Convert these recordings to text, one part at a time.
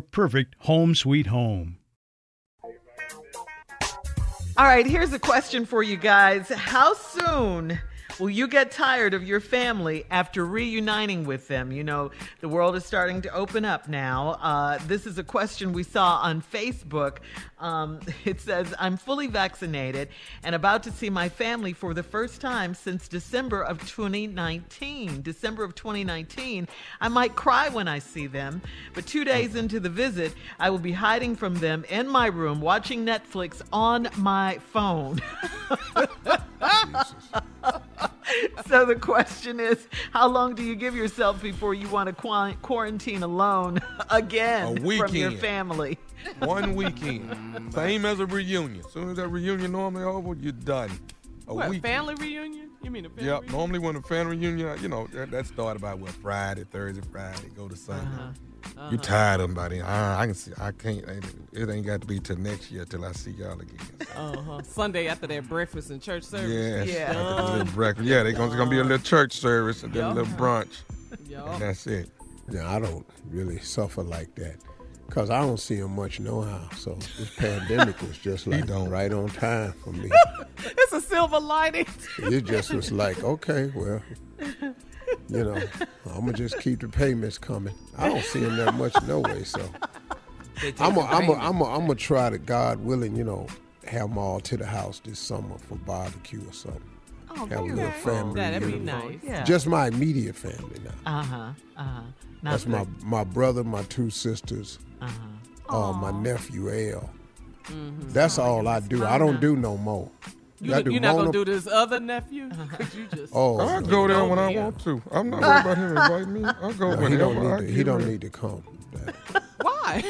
perfect home sweet home. All right, here's a question for you guys. How soon will you get tired of your family after reuniting with them? You know, the world is starting to open up now. Uh, this is a question we saw on Facebook. Um, it says, I'm fully vaccinated and about to see my family for the first time since December of 2019. December of 2019. I might cry when I see them, but two days into the visit, I will be hiding from them in my room watching Netflix on my phone. so the question is, how long do you give yourself before you want to qu- quarantine alone again from your family? One weekend. Same as a reunion. As soon as that reunion normally over, you're done. A What, weekend. family reunion? You mean a family Yep. reunion? Normally when a family reunion, you know, that, that start about what Friday, Thursday, Friday, go to Sunday. Uh-huh. You tired of them by then. I, I can see. I can't. It ain't got to be till next year till I see y'all again. Uh-huh. Sunday after that breakfast and church service. Yeah. Done. Little breakfast. Yeah, they gonna, gonna be a little church service and then a little brunch. Yup. And that's it. Yeah, I don't really suffer like that because I don't see him much no how. So this pandemic was just like right on time for me. It's a silver lining. It just was like, okay, well, you know, I'm gonna just keep the payments coming. I don't see him that much no way. So I'm the gonna I'm payment. I'm I'm gonna try to, God willing, you know, have them all to the house this summer for barbecue or something. Oh, have a very little nice. family. That'd be nice. Yeah. Just my immediate family now. Uh huh. Uh huh. That's my my brother, my two sisters, Uh-huh. uh, my nephew L. Mm-hmm. That's all I do. I don't do no more. You, I do you're not gonna do this other nephew? Uh-huh. Could you just? Oh, I no. go there when I want to. I'm not worried about him inviting me. I'll go No, he don't need to, he don't ready. need to come. Why?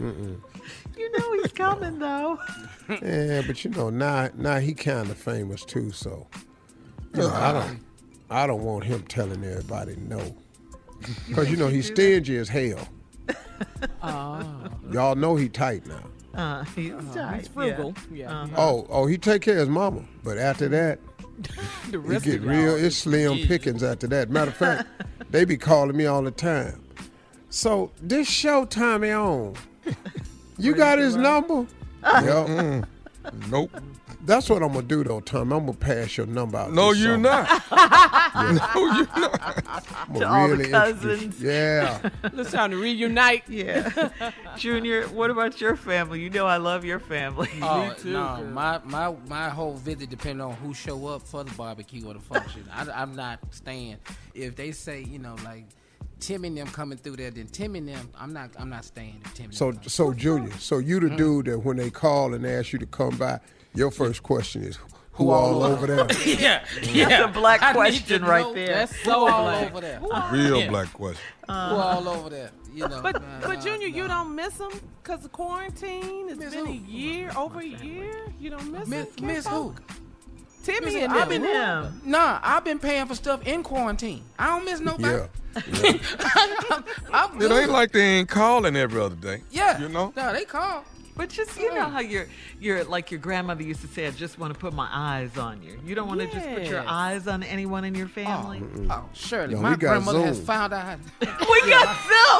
You know he's coming though. Yeah, but you know now now he kind of famous too, so you know, I don't I don't want him telling everybody no, because you know he's stingy as hell. Oh, Y'all know he tight now. Uh, he's tight. he's frugal. Yeah. Yeah. Uh-huh. Oh oh he take care of his mama, but after that The rest get real. It's slim is- pickings after that. Matter of fact, they be calling me all the time. So this show Tommy on. You got his number? Yep. Nope. That's what I'm gonna do though, Tommy. I'm gonna pass your number out. No, you're summer. not. No, you're not. I'm To gonna all the really introduce- cousins. Yeah. It's time to reunite. Yeah. Junior, what about your family? You know I love your family. Oh no, my my my whole visit depends on who show up for the barbecue or the function. I, am not staying. If they say you know like Tim and them coming through there, then Tim and them, I'm not I'm not staying. If Tim and So them so Junior, so you the mm. dude that when they call and ask you to come by, your first question is who, all over there? yeah, That's yeah. a black I question right know there. That's Who so all black. over there? Real Yeah. black question. Who uh-huh. all over there? You know. But nah, but nah, Junior, you don't miss them because of quarantine. It's Miss been a who? year, over a year. You don't miss miss them. miss who? Timmy Miss and who? them. Tim and him. Nah, I've been paying for stuff in quarantine. I don't miss nobody. Yeah. I'm It ain't like they ain't calling every other day. yeah. You know? No, they call. But just you know how your your like your grandmother used to say, I just want to put my eyes on you. You don't want to just put your Yes. eyes on anyone in your oh, family. Oh, surely. No, My we got grandmother has Zoom. found out. We got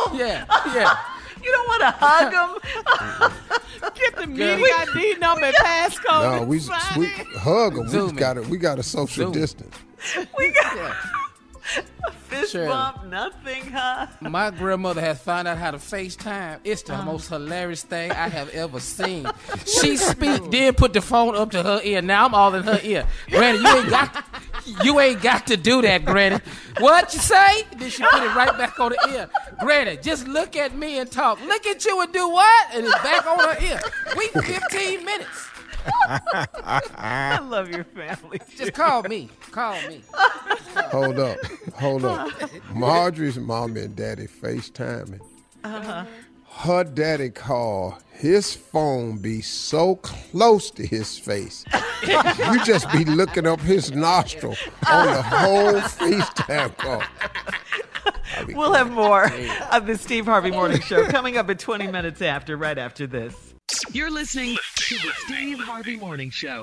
Zoom. Yeah, yeah. You don't want to hug them. Get the Girl. meeting ID number and passcode. No, we Sign we it. hug them. We Zooming. got to we got a social Zoom. distance. we got Yeah. fist bump, nothing, huh? My grandmother has found out how to FaceTime. It's the uh-huh. most hilarious thing I have ever seen. She speak, then put the phone up to her ear. Now I'm all in her ear. Granny, you ain't got you ain't got to do that, Granny. What you say? Then she put it right back on the ear. Granny, just look at me and talk. Look at you and do what? And it's back on her ear. We 15 minutes. I love your family. Just call me. Call me. Hold up, hold up. Marjorie's mom and daddy FaceTiming. Uh-huh. Her daddy call. His phone be so close to his face. you just be looking up his nostril on the whole FaceTime call. We'll have more of the Steve Harvey Morning Show coming up in 20 minutes after, right after this. You're listening to the Steve Harvey Morning Show.